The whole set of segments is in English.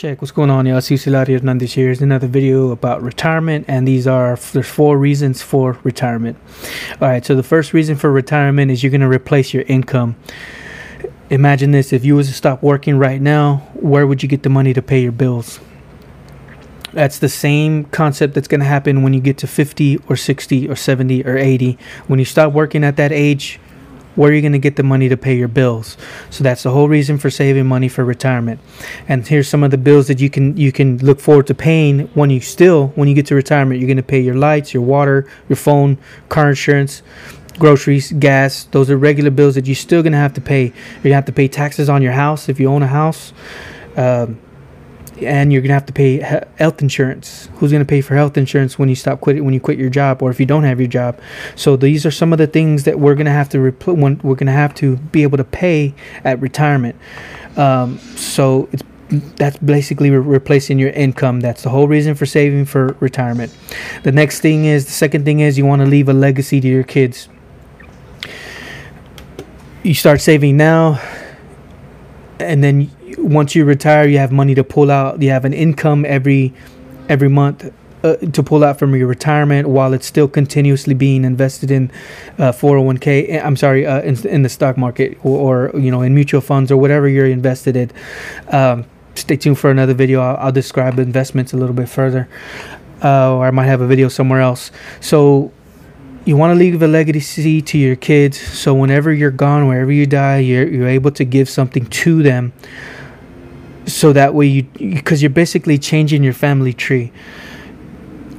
Check, what's going on y'all? Cicelari Hernandez here. Here's another video about retirement and these are, there's four reasons for retirement. Alright, so the first reason for retirement is you're going to replace your income. Imagine this, if you was to stop working right now, where would you get the money to pay your bills? That's the same concept that's going to happen when you get to 50 or 60 or 70 or 80. When you stop working at that age, where are you going to get the money to pay your bills? So that's the whole reason for saving money for retirement. And here's some of the bills that you can you can look forward to paying when you still when you get to retirement. You're going to pay your lights your water your phone car insurance groceries gas. Those are regular bills that you're still going to have to pay. You're going to have to pay taxes on your house if you own a house. Um, and you're gonna have to pay health insurance. Who's gonna pay for health insurance when you stop quitting when you quit your job or if you don't have your job? So these are some of the things that we're gonna have to repl- when we're gonna have to be able to pay at retirement. Um, so it's that's basically re- replacing your income. That's the whole reason for saving for retirement. The next thing is the second thing is you want to leave a legacy to your kids. You start saving now, and then once you retire, you have money to pull out. You have an income every every month uh, to pull out from your retirement while it's still continuously being invested in uh, 401k. Eh, I'm sorry, uh, in, in, the stock market or, or, you know in mutual funds or whatever you're invested in. Um, stay tuned for another video. I'll, I'll, describe investments a little bit further, uh, or I might have a video somewhere else. So you want to leave a legacy to your kids so whenever you're gone wherever you die you're, you're able to give something to them so that way you because you're basically changing your family tree.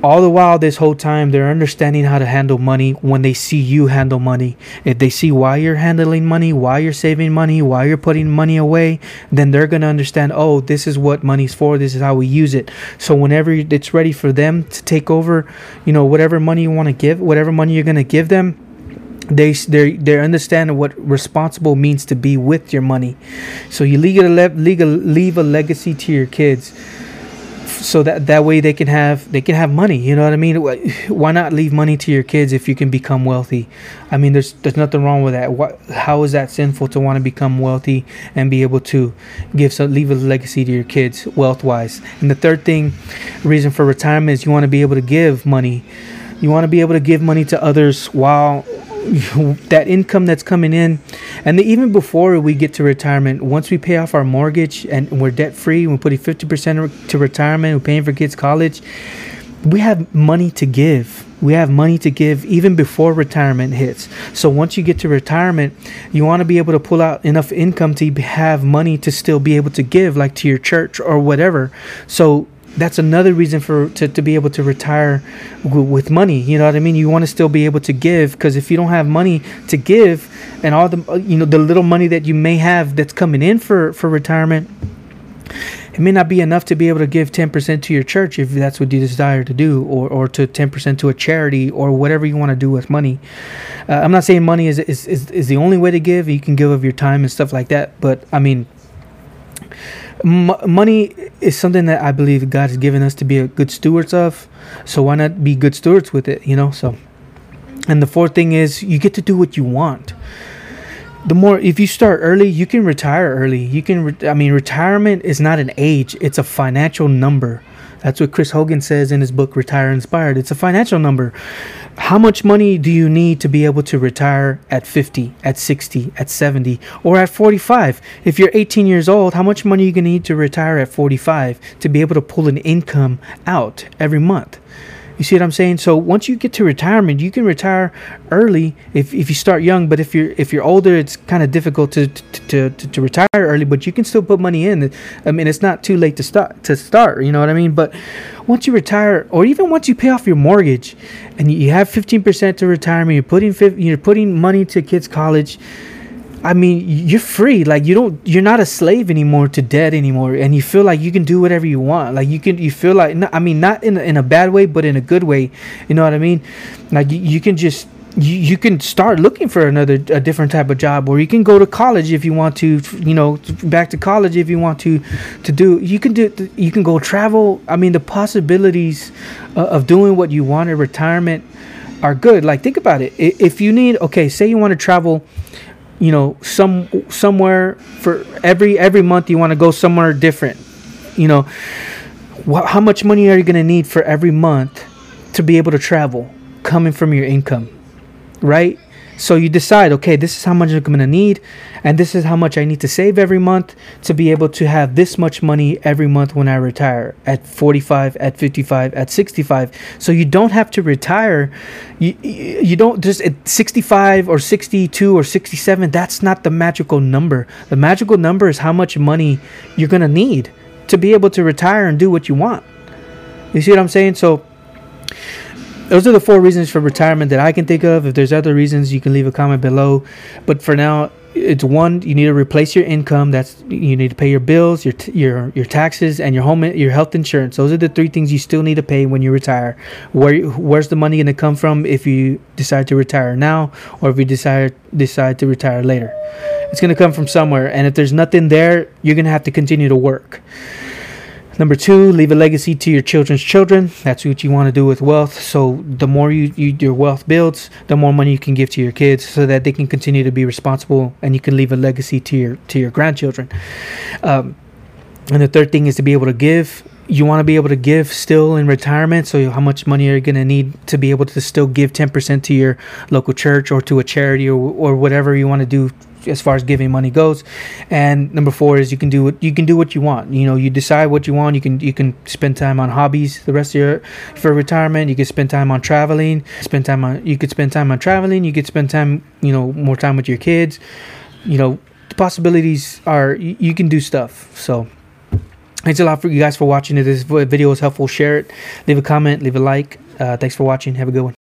All the while this whole time they're understanding how to handle money. When they see you handle money if they see why you're handling money why you're saving money why you're putting money away then they're going to understand oh this is what money's for this is how we use it. So whenever it's ready for them to take over you know whatever money you want to give whatever money you're going to give them they they they understand what responsible means to be with your money. So you leave a, a, leave a legacy to your kids so that that way they can have they can have money you know what i mean? Why not leave money to your kids if you can become wealthy? I mean there's there's nothing wrong with that. What how is that sinful to want to become wealthy and be able to give some leave a legacy to your kids wealth wise and the third thing reason for retirement is you want to be able to give money. You want to be able to give money to others while that income that's coming in. And even before we get to retirement once we pay off our mortgage and we're debt free we're putting 50% to retirement we're paying for kids college we have money to give. We have money to give even before retirement hits. So once you get to retirement you want to be able to pull out enough income to have money to still be able to give like to your church or whatever. So that's another reason for to, to be able to retire w- with money you know what i mean? You want to still be able to give because if you don't have money to give and all the you know the little money that you may have that's coming in for for retirement it may not be enough to be able to give 10% to your church if that's what you desire to do or, or to 10% to a charity or whatever you want to do with money. Uh, i'm not saying money is, is, is, is the only way to give you can give of your time and stuff like that but i mean M- money is something that I believe God has given us to be a good stewards of. So why not be good stewards with it, you know? So, and the fourth thing is you get to do what you want. The more, if you start early, you can retire early. You can, re- I mean, retirement is not an age, it's a financial number. That's what Chris Hogan says in his book, Retire Inspired. It's a financial number. How much money do you need to be able to retire at 50, at 60, at 70, or at 45? If you're 18 years old, how much money are you going to need to retire at 45 to be able to pull an income out every month? You see what I'm saying? So once you get to retirement, you can retire early if, if you start young. But if you're if you're older, it's kind of difficult to to, to to retire early. But you can still put money in. I mean, it's not too late to start to start. You know what I mean? But once you retire, or even once you pay off your mortgage, and you have 15% to retirement, you're putting you're putting money to kids' college I mean, you're free. Like you don't, you're not a slave anymore to debt anymore, and you feel like you can do whatever you want. Like you can, you feel like, I mean, not in a, in a bad way, but in a good way. You know what I mean? Like you, you can just, you, you can start looking for another, a different type of job, or you can go to college if you want to. You know, back to college if you want to, to do. You can do. You can go travel. I mean, the possibilities uh, of doing what you want in retirement are good. Like think about it. If you need, okay, say you want to travel you know some somewhere for every every month you want to go somewhere different You know, wh- how much money are you going to need for every month to be able to travel coming from your income, right? So you decide, okay, this is how much I'm going to need, and this is how much I need to save every month to be able to have this much money every month when I retire at 45, at 55, at 65. So you don't have to retire. You, you don't just at 65 or 62 or 67. That's not the magical number. The magical number is how much money you're going to need to be able to retire and do what you want. You see what I'm saying? So those are the four reasons for retirement that I can think of. If there's other reasons, you can leave a comment below. But for now, it's one you need to replace your income. That's you need to pay your bills, your your your taxes, and your home your health insurance. Those are the three things you still need to pay when you retire. Where where's the money going to come from if you decide to retire now, or if you decide decide to retire later? It's going to come from somewhere. And if there's nothing there, you're going to have to continue to work. Number two, leave a legacy to your children's children. That's what you want to do with wealth. So the more you, you your wealth builds, the more money you can give to your kids, so that they can continue to be responsible, and you can leave a legacy to your to your grandchildren. Um, and the third thing is to be able to give. You want to be able to give still in retirement. So how much money are you going to need to be able to still give 10% to your local church or to a charity or, or whatever you want to do as far as giving money goes. And number four is you can do what you can do what you want. You know, you decide what you want. You can you can spend time on hobbies the rest of your for retirement. You can spend time on traveling. Spend time on you could spend time on traveling. You could spend time you know more time with your kids. You know, the possibilities are you, you can do stuff. So. Thanks a lot for you guys for watching. If this video was helpful, share it, leave a comment, leave a like. Uh, thanks for watching. Have a good one.